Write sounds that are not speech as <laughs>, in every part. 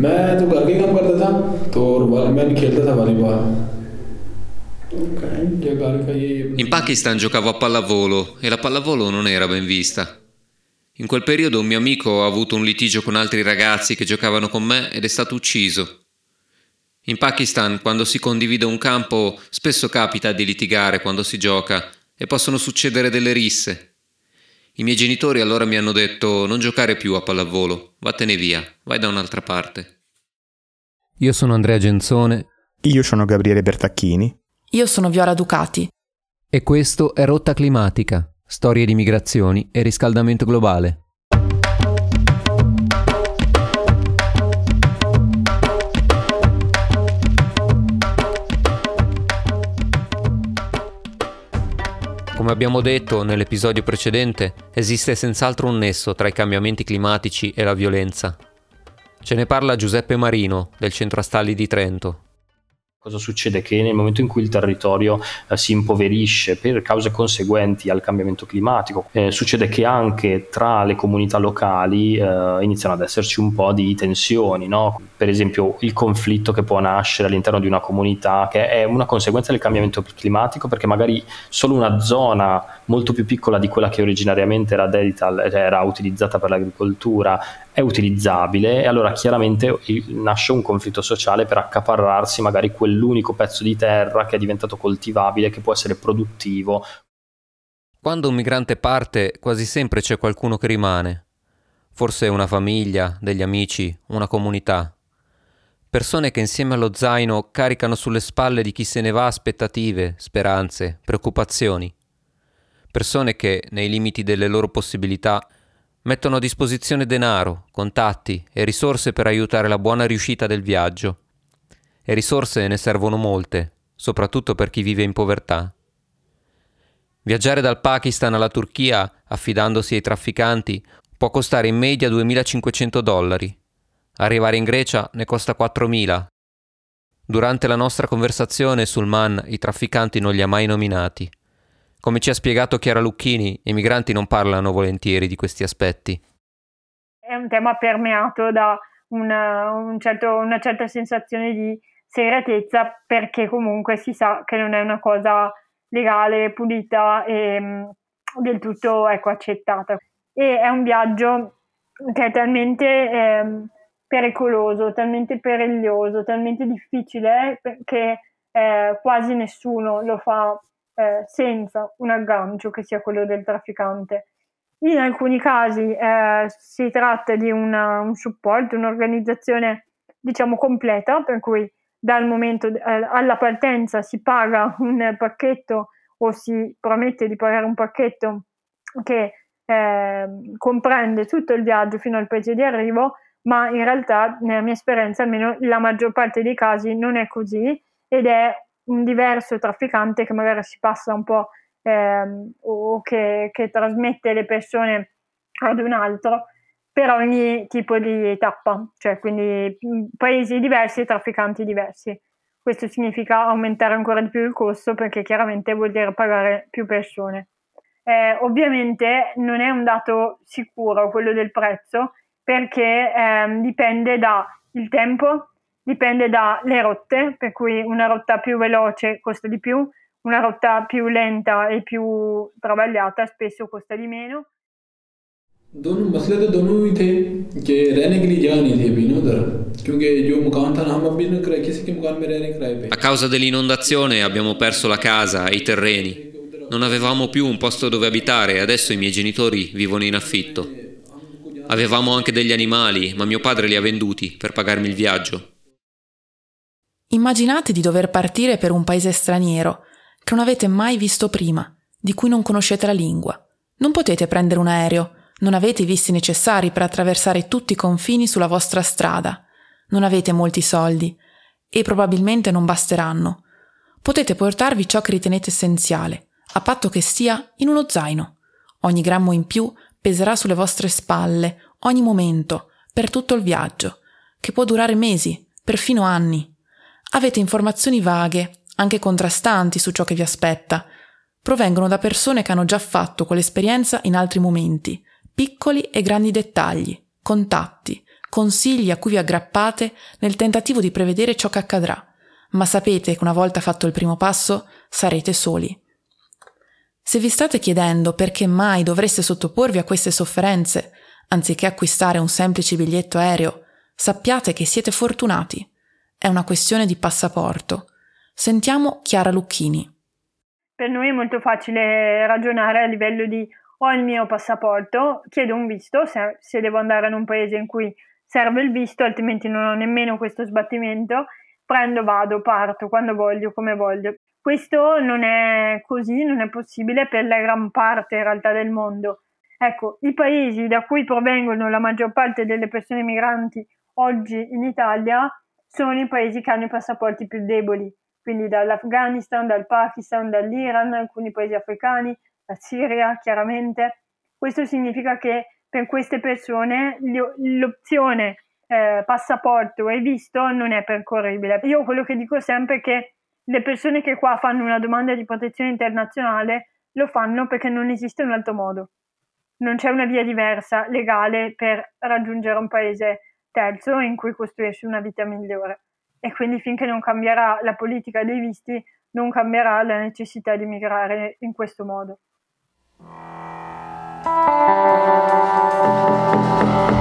मैं तो घर के काम करता था तो मैं खेलता था volleyball In Pakistan giocavo a pallavolo e la pallavolo non era ben vista. In quel periodo un mio amico ha avuto un litigio con altri ragazzi che giocavano con me ed è stato ucciso. In Pakistan, quando si condivide un campo, spesso capita di litigare quando si gioca e possono succedere delle risse. I miei genitori allora mi hanno detto non giocare più a pallavolo, vattene via, vai da un'altra parte. Io sono Andrea Genzone. Io sono Gabriele Bertacchini. Io sono Viola Ducati. E questo è Rotta Climatica, storie di migrazioni e riscaldamento globale. Come abbiamo detto nell'episodio precedente, esiste senz'altro un nesso tra i cambiamenti climatici e la violenza. Ce ne parla Giuseppe Marino del Centro Astalli di Trento. Cosa succede? Che nel momento in cui il territorio eh, si impoverisce per cause conseguenti al cambiamento climatico, eh, succede che anche tra le comunità locali eh, iniziano ad esserci un po' di tensioni, no? per esempio il conflitto che può nascere all'interno di una comunità che è una conseguenza del cambiamento climatico perché magari solo una zona molto più piccola di quella che originariamente era, dedita, era utilizzata per l'agricoltura è utilizzabile e allora chiaramente nasce un conflitto sociale per accaparrarsi magari quell'unico pezzo di terra che è diventato coltivabile, che può essere produttivo. Quando un migrante parte, quasi sempre c'è qualcuno che rimane. Forse una famiglia, degli amici, una comunità. Persone che insieme allo zaino caricano sulle spalle di chi se ne va aspettative, speranze, preoccupazioni. Persone che, nei limiti delle loro possibilità, mettono a disposizione denaro, contatti e risorse per aiutare la buona riuscita del viaggio. E risorse ne servono molte, soprattutto per chi vive in povertà. Viaggiare dal Pakistan alla Turchia, affidandosi ai trafficanti, può costare in media 2500 dollari. Arrivare in Grecia ne costa 4000. Durante la nostra conversazione Sulman i trafficanti non li ha mai nominati. Come ci ha spiegato Chiara Lucchini, i migranti non parlano volentieri di questi aspetti. È un tema permeato da una, un certo, una certa sensazione di segretezza perché comunque si sa che non è una cosa legale, pulita e mm, del tutto ecco, accettata. E è un viaggio che è talmente eh, pericoloso, talmente periglioso, talmente difficile che eh, quasi nessuno lo fa eh, senza un aggancio che sia quello del trafficante. In alcuni casi eh, si tratta di una, un supporto, un'organizzazione diciamo completa, per cui dal momento eh, alla partenza si paga un pacchetto o si promette di pagare un pacchetto che eh, comprende tutto il viaggio fino al paese di arrivo, ma in realtà nella mia esperienza almeno la maggior parte dei casi non è così ed è un diverso trafficante che magari si passa un po' ehm, o che, che trasmette le persone ad un altro per ogni tipo di tappa, cioè quindi paesi diversi e trafficanti diversi. Questo significa aumentare ancora di più il costo perché chiaramente vuol dire pagare più persone. Eh, ovviamente non è un dato sicuro quello del prezzo perché eh, dipende dal tempo dipende dalle rotte, per cui una rotta più veloce costa di più, una rotta più lenta e più travagliata spesso costa di meno. दोनों मसले तो दोनों ही थे कि रहने के लिए जगह नहीं थी अभी ना उधर क्योंकि जो मकान था ना हम अभी किसी के मकान में रहने किराए पे A causa dell'inondazione abbiamo perso la casa e i terreni. Non avevamo più un posto dove abitare e adesso i miei genitori vivono in affitto. Avevamo anche degli animali, ma mio padre li ha venduti per pagarmi il viaggio. Immaginate di dover partire per un paese straniero che non avete mai visto prima, di cui non conoscete la lingua. Non potete prendere un aereo, non avete i visti necessari per attraversare tutti i confini sulla vostra strada, non avete molti soldi e probabilmente non basteranno. Potete portarvi ciò che ritenete essenziale, a patto che sia in uno zaino. Ogni grammo in più peserà sulle vostre spalle, ogni momento, per tutto il viaggio, che può durare mesi, perfino anni. Avete informazioni vaghe, anche contrastanti su ciò che vi aspetta. Provengono da persone che hanno già fatto quell'esperienza in altri momenti, piccoli e grandi dettagli, contatti, consigli a cui vi aggrappate nel tentativo di prevedere ciò che accadrà, ma sapete che una volta fatto il primo passo sarete soli. Se vi state chiedendo perché mai dovreste sottoporvi a queste sofferenze, anziché acquistare un semplice biglietto aereo, sappiate che siete fortunati. È una questione di passaporto. Sentiamo Chiara Lucchini. Per noi è molto facile ragionare a livello di ho il mio passaporto, chiedo un visto se, se devo andare in un paese in cui serve il visto, altrimenti non ho nemmeno questo sbattimento, prendo, vado, parto quando voglio, come voglio. Questo non è così, non è possibile per la gran parte in realtà del mondo. Ecco, i paesi da cui provengono la maggior parte delle persone migranti oggi in Italia sono i paesi che hanno i passaporti più deboli, quindi dall'Afghanistan, dal Pakistan, dall'Iran, alcuni paesi africani, la Siria chiaramente. Questo significa che per queste persone l'opzione eh, passaporto e visto non è percorribile. Io quello che dico sempre è che le persone che qua fanno una domanda di protezione internazionale lo fanno perché non esiste un altro modo. Non c'è una via diversa legale per raggiungere un paese terzo in cui costruirsi una vita migliore. E quindi finché non cambierà la politica dei visti, non cambierà la necessità di migrare in questo modo. Thank you.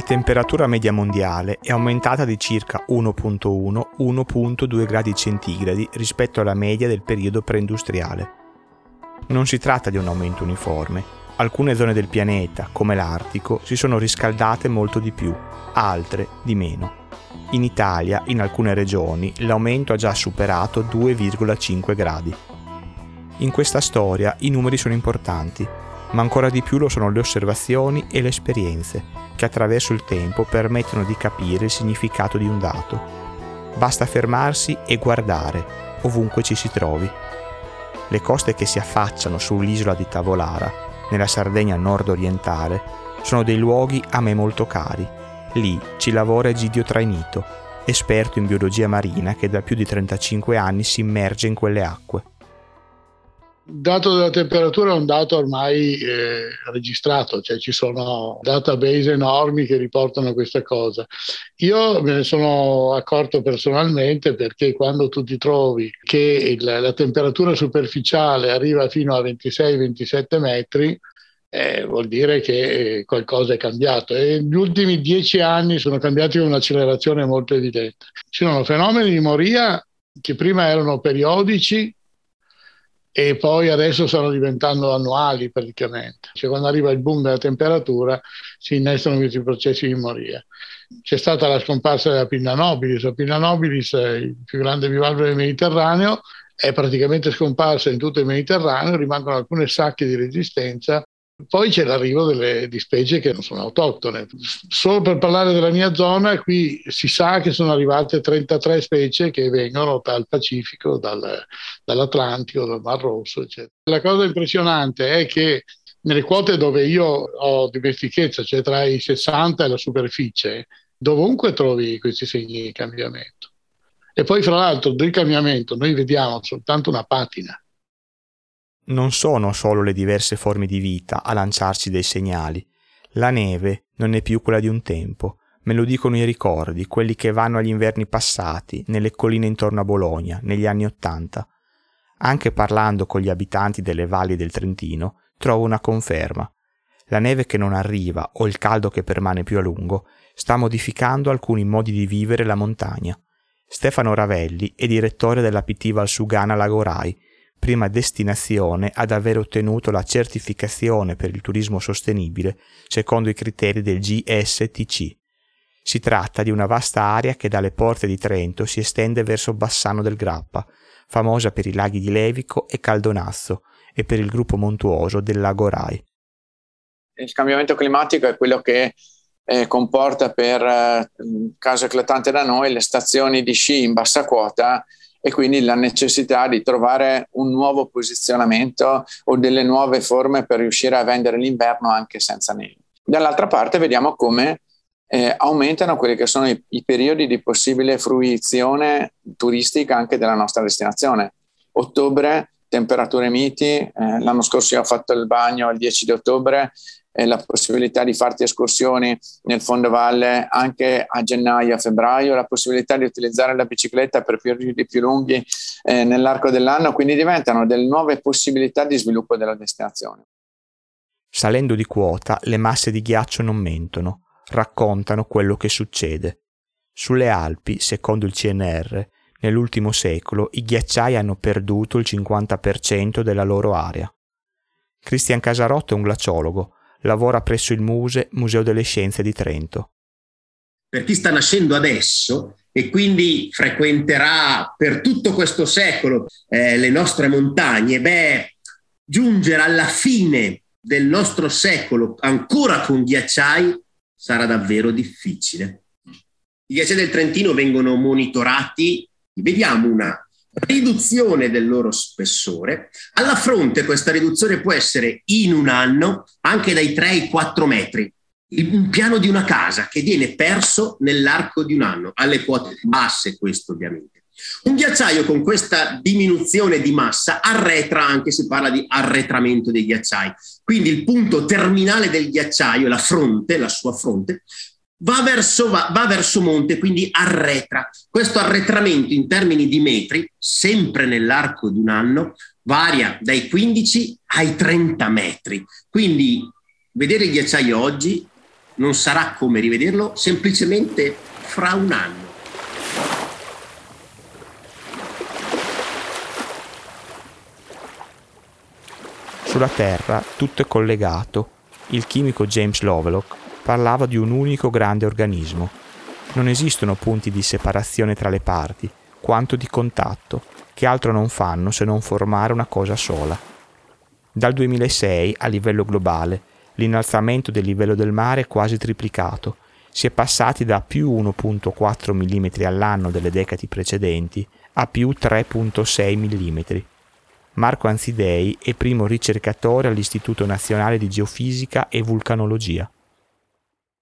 La temperatura media mondiale è aumentata di circa 1.1-1.2 gradi centigradi rispetto alla media del periodo preindustriale. Non si tratta di un aumento uniforme. Alcune zone del pianeta, come l'Artico, si sono riscaldate molto di più, altre di meno. In Italia, in alcune regioni, l'aumento ha già superato 2,5 gradi. In questa storia i numeri sono importanti, ma ancora di più lo sono le osservazioni e le esperienze, che attraverso il tempo permettono di capire il significato di un dato. Basta fermarsi e guardare, ovunque ci si trovi. Le coste che si affacciano sull'isola di Tavolara, nella Sardegna nord-orientale, sono dei luoghi a me molto cari. Lì ci lavora Egidio Trainito, esperto in biologia marina che da più di 35 anni si immerge in quelle acque dato della temperatura è un dato ormai eh, registrato, cioè ci sono database enormi che riportano questa cosa. Io me ne sono accorto personalmente perché quando tu ti trovi che il, la temperatura superficiale arriva fino a 26-27 metri, eh, vuol dire che qualcosa è cambiato e gli ultimi dieci anni sono cambiati con un'accelerazione molto evidente. Ci sono fenomeni di moria che prima erano periodici e poi adesso stanno diventando annuali praticamente. Cioè, quando arriva il boom della temperatura si innestano questi processi di moria. C'è stata la scomparsa della pinna nobilis, la pinna nobilis è il più grande bivalvo del Mediterraneo, è praticamente scomparsa in tutto il Mediterraneo, rimangono alcune sacche di resistenza poi c'è l'arrivo delle, di specie che non sono autoctone. Solo per parlare della mia zona, qui si sa che sono arrivate 33 specie che vengono dal Pacifico, dal, dall'Atlantico, dal Mar Rosso, eccetera. La cosa impressionante è che nelle quote dove io ho dimestichezza, cioè tra i 60 e la superficie, dovunque trovi questi segni di cambiamento. E poi, fra l'altro, del cambiamento noi vediamo soltanto una patina non sono solo le diverse forme di vita a lanciarci dei segnali. La neve non è più quella di un tempo, me lo dicono i ricordi, quelli che vanno agli inverni passati, nelle colline intorno a Bologna, negli anni Ottanta. Anche parlando con gli abitanti delle valli del Trentino, trovo una conferma. La neve che non arriva o il caldo che permane più a lungo sta modificando alcuni modi di vivere la montagna. Stefano Ravelli è direttore della PT Valsugana Lagorai, prima destinazione ad aver ottenuto la certificazione per il turismo sostenibile secondo i criteri del GSTC. Si tratta di una vasta area che dalle porte di Trento si estende verso Bassano del Grappa, famosa per i laghi di Levico e Caldonazzo e per il gruppo montuoso del lago Rai. Il cambiamento climatico è quello che eh, comporta per eh, caso eclatante da noi le stazioni di sci in bassa quota e quindi la necessità di trovare un nuovo posizionamento o delle nuove forme per riuscire a vendere l'inverno anche senza neve. Dall'altra parte vediamo come eh, aumentano quelli che sono i, i, periodi di possibile fruizione turistica anche della nostra destinazione. Ottobre, temperature miti, eh, l'anno scorso io ho fatto il bagno il 10 di ottobre, eh, la possibilità di farti escursioni nel fondovalle anche a gennaio, a febbraio, la possibilità di utilizzare la bicicletta per periodi più lunghi eh, nell'arco dell'anno, quindi diventano delle nuove possibilità di sviluppo della destinazione. Salendo di quota, le masse di ghiaccio non mentono, raccontano quello che succede. Sulle Alpi, secondo il CNR, nell'ultimo secolo i ghiacciai hanno perduto il 50% della loro area. Cristian Casarotto è un glaciologo, lavora presso il Muse, Museo delle Scienze di Trento. Per chi sta nascendo adesso e quindi frequenterà per tutto questo secolo eh, le nostre montagne, beh, giungere alla fine del nostro secolo ancora con ghiacciai sarà davvero difficile. I ghiacciai del Trentino vengono monitorati, vediamo una riduzione del loro spessore. Alla fronte questa riduzione può essere in un anno anche dai 3 ai 4 metri. Un piano di una casa che viene perso nell'arco di un anno, alle quote basse questo ovviamente. Un ghiacciaio con questa diminuzione di massa arretra anche, si parla di arretramento dei ghiacciai. Quindi il punto terminale del ghiacciaio, la fronte, la sua fronte, va verso, va, va verso monte, quindi arretra. Questo arretramento in termini di metri, sempre nell'arco di un anno, varia dai 15 ai 30 metri. Quindi vedere il ghiacciaio oggi non sarà come rivederlo semplicemente fra un anno. Sulla Terra tutto è collegato. Il chimico James Lovelock parlava di un unico grande organismo. Non esistono punti di separazione tra le parti, quanto di contatto, che altro non fanno se non formare una cosa sola. Dal 2006, a livello globale, l'innalzamento del livello del mare è quasi triplicato. Si è passati da più 1.4 mm all'anno delle decadi precedenti a più 3.6 mm. Marco Anzidei è primo ricercatore all'Istituto Nazionale di Geofisica e Vulcanologia.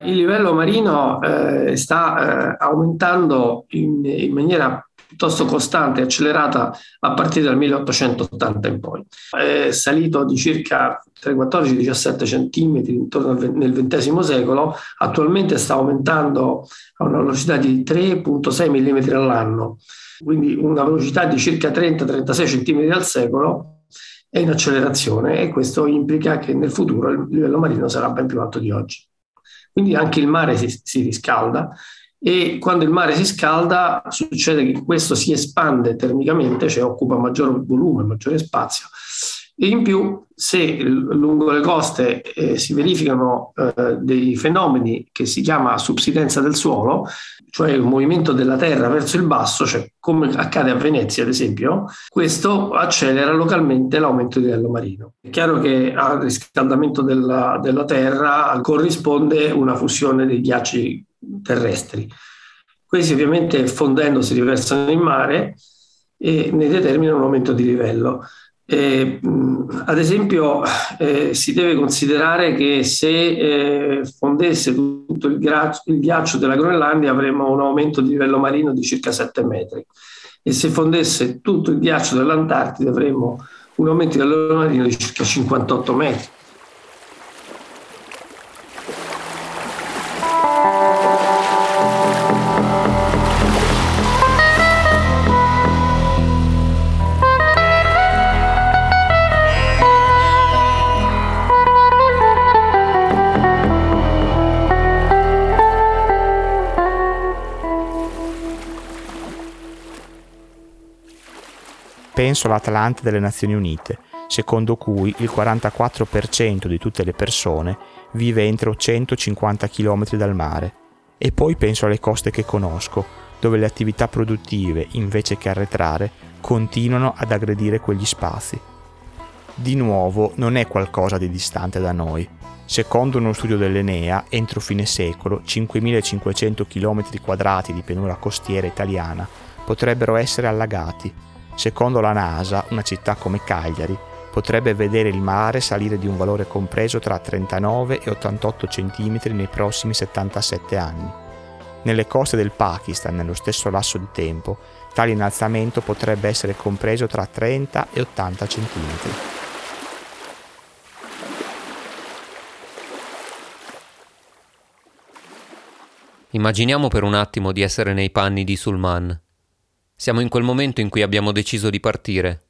Il livello marino eh, sta eh, aumentando in, in, maniera piuttosto costante accelerata a partire dal 1880 in poi. È salito di circa tra i 14 e i 17 centimetri intorno al, nel XX secolo, attualmente sta aumentando a una velocità di 3,6 mm all'anno, quindi una velocità di circa 30-36 centimetri al secolo è in accelerazione e questo implica che nel futuro il livello marino sarà ben più alto di oggi. Quindi anche il mare si, si riscalda e quando il mare si scalda succede che questo si espande termicamente, cioè occupa maggior volume, maggiore spazio. In più, se lungo le coste eh, si verificano eh, dei fenomeni che si chiama subsidenza del suolo, cioè il movimento della terra verso il basso, cioè come accade a Venezia ad esempio, questo accelera localmente l'aumento di livello marino. È chiaro che al riscaldamento della, della terra corrisponde una fusione dei ghiacci terrestri. Questi ovviamente fondendosi riversano in mare e ne determinano un aumento di livello. Eh, ad esempio, eh, si deve considerare che se eh, fondesse tutto il, gra- il, ghiaccio della Groenlandia avremmo un aumento di livello marino di circa 7 metri e se fondesse tutto il ghiaccio dell'Antartide avremmo un aumento di livello marino di circa 58 metri. Penso all'Atalante delle Nazioni Unite, secondo cui il 44% di tutte le persone vive entro 150 km dal mare. E poi penso alle coste che conosco, dove le attività produttive, invece che arretrare, continuano ad aggredire quegli spazi. Di nuovo, non è qualcosa di distante da noi. Secondo uno studio dell'Enea, entro fine secolo, 5.500 km2 di pianura costiera italiana potrebbero essere allagati. Secondo la NASA, una città come Cagliari potrebbe vedere il mare salire di un valore compreso tra 39 e 88 cm nei prossimi 77 anni. Nelle coste del Pakistan, nello stesso lasso di tempo, tale innalzamento potrebbe essere compreso tra 30 e 80 cm. Immaginiamo per un attimo di essere nei panni di Sulman. Siamo in quel momento in cui abbiamo deciso di partire.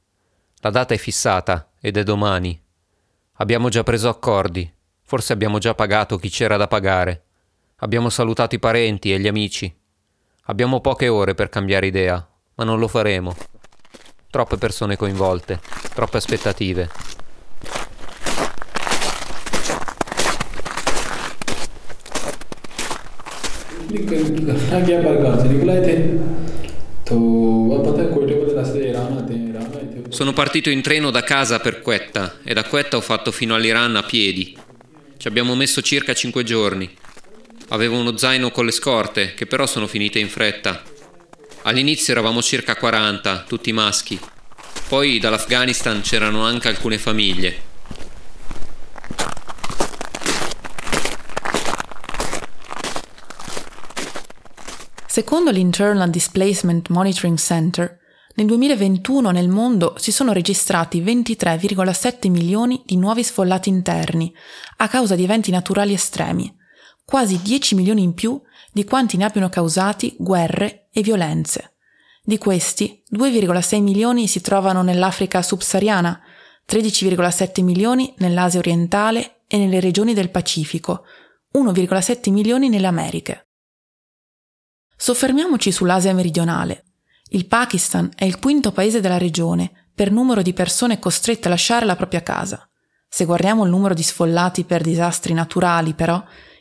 La data è fissata ed è domani. Abbiamo già preso accordi, forse abbiamo già pagato chi c'era da pagare. Abbiamo salutato i parenti e gli amici. Abbiamo poche ore per cambiare idea, ma non lo faremo. Troppe persone coinvolte, troppe aspettative. Dikkat, hangi yapargansın? Sono partito in treno da casa per Quetta e da Quetta ho fatto fino all'Iran a piedi. Ci abbiamo messo circa 5 giorni. Avevo uno zaino con le scorte, che però sono finite in fretta. All'inizio eravamo circa 40, tutti maschi. Poi dall'Afghanistan c'erano anche alcune famiglie. Secondo l'Internal Displacement Monitoring Center, nel 2021 nel mondo si sono registrati 23,7 milioni di nuovi sfollati interni a causa di eventi naturali estremi, quasi 10 milioni in più di quanti ne abbiano causati guerre e violenze. Di questi, 2,6 milioni si trovano nell'Africa subsahariana, 13,7 milioni nell'Asia orientale e nelle regioni del Pacifico, 1,7 milioni nelle Americhe. Soffermiamoci sull'Asia meridionale. Il Pakistan è il quinto paese della regione per numero di persone costrette a lasciare la propria casa. Se guardiamo il numero di sfollati per disastri naturali, però,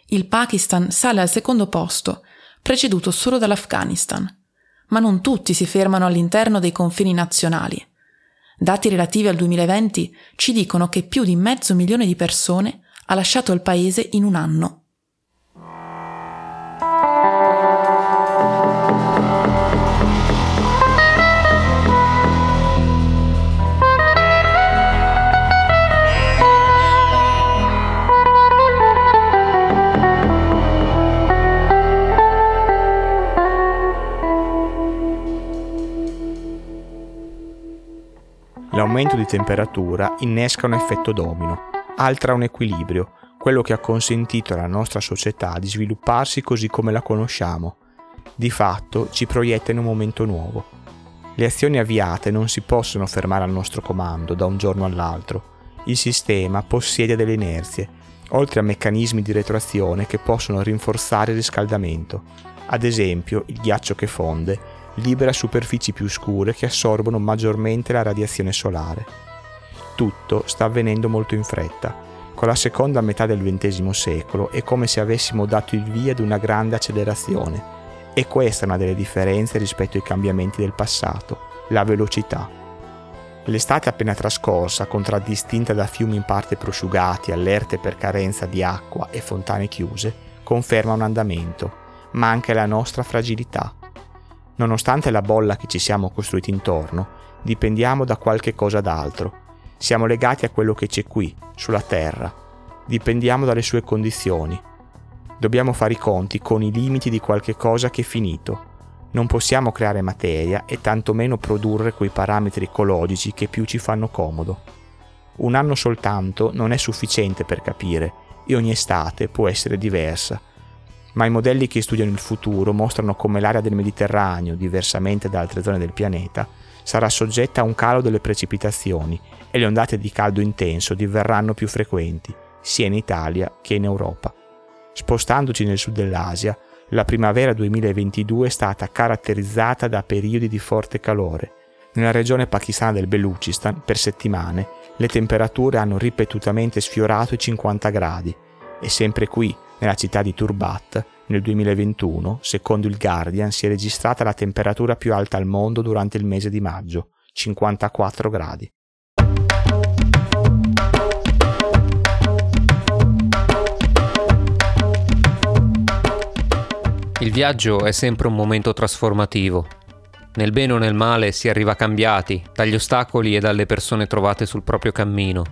il Pakistan sale al secondo posto, preceduto solo dall'Afghanistan. Ma non tutti si fermano all'interno dei confini nazionali. Dati relativi al 2020 ci dicono che più di mezzo milione di persone ha lasciato il paese in un anno. L'aumento di temperatura innesca un effetto domino, altera un equilibrio, quello che ha consentito alla nostra società di svilupparsi così come la conosciamo. Di fatto ci proietta in un momento nuovo. Le azioni avviate non si possono fermare al nostro comando da un giorno all'altro. Il sistema possiede delle inerzie, oltre a meccanismi di retroazione che possono rinforzare il riscaldamento. Ad esempio, il ghiaccio che fonde libera superfici più scure che assorbono maggiormente la radiazione solare. Tutto sta avvenendo molto in fretta. Con la seconda metà del XX secolo è come se avessimo dato il via ad una grande accelerazione. E questa è una delle differenze rispetto ai cambiamenti del passato, la velocità. L'estate appena trascorsa, contraddistinta da fiumi in parte prosciugati, allerte per carenza di acqua e fontane chiuse, conferma un andamento, ma anche la nostra fragilità. Nonostante la bolla che ci siamo costruiti intorno, dipendiamo da qualche cosa d'altro. Siamo legati a quello che c'è qui, sulla Terra. Dipendiamo dalle sue condizioni. Dobbiamo fare i conti con i limiti di qualche cosa che è finito. Non possiamo creare materia e tantomeno produrre quei parametri ecologici che più ci fanno comodo. Un anno soltanto non è sufficiente per capire e ogni estate può essere diversa ma i modelli che studiano il futuro mostrano come l'area del Mediterraneo, diversamente da altre zone del pianeta, sarà soggetta a un calo delle precipitazioni e le ondate di caldo intenso diverranno più frequenti, sia in Italia che in Europa. Spostandoci nel sud dell'Asia, la primavera 2022 è stata caratterizzata da periodi di forte calore. Nella regione pakistana del Belucistan, per settimane, le temperature hanno ripetutamente sfiorato i 50 gradi e sempre qui, nella città di Turbat, nel 2021, secondo il Guardian, si è registrata la temperatura più alta al mondo durante il mese di maggio, 54 gradi. Il viaggio è sempre un momento trasformativo. Nel bene o nel male si arriva cambiati dagli ostacoli e dalle persone trovate sul proprio cammino.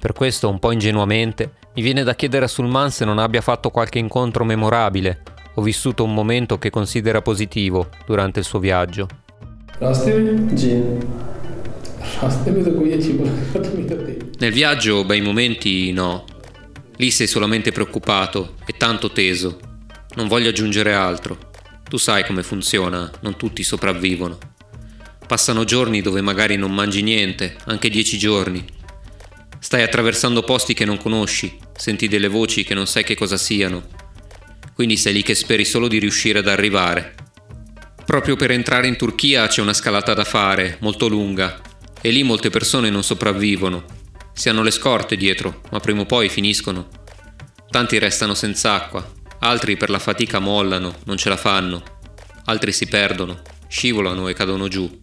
Per questo, un po' ingenuamente, mi viene da chiedere a Sulman se non abbia fatto qualche incontro memorabile o vissuto un momento che considera positivo durante il suo viaggio. <laughs> Nel viaggio bei momenti no. Lì sei solamente preoccupato e tanto teso. Non voglio aggiungere altro. Tu sai come funziona, non tutti sopravvivono. Passano giorni dove magari non mangi niente, anche dieci giorni. Stai attraversando posti che non conosci, senti delle voci che non sai che cosa siano. Quindi sei lì che speri solo di riuscire ad arrivare. Proprio per entrare in Turchia c'è una scalata da fare, molto lunga, e lì molte persone non sopravvivono. Si hanno le scorte dietro, ma prima o poi finiscono. Tanti restano senza acqua, altri per la fatica mollano, non ce la fanno, altri si perdono, scivolano e cadono giù.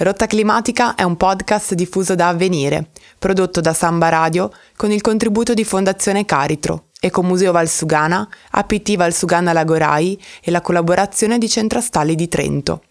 Rotta Climatica è un podcast diffuso da Avvenire, prodotto da Samba Radio con il contributo di Fondazione Caritro, Ecomuseo Valsugana, APT Valsugana Lagorai e la collaborazione di Centrastalli di Trento.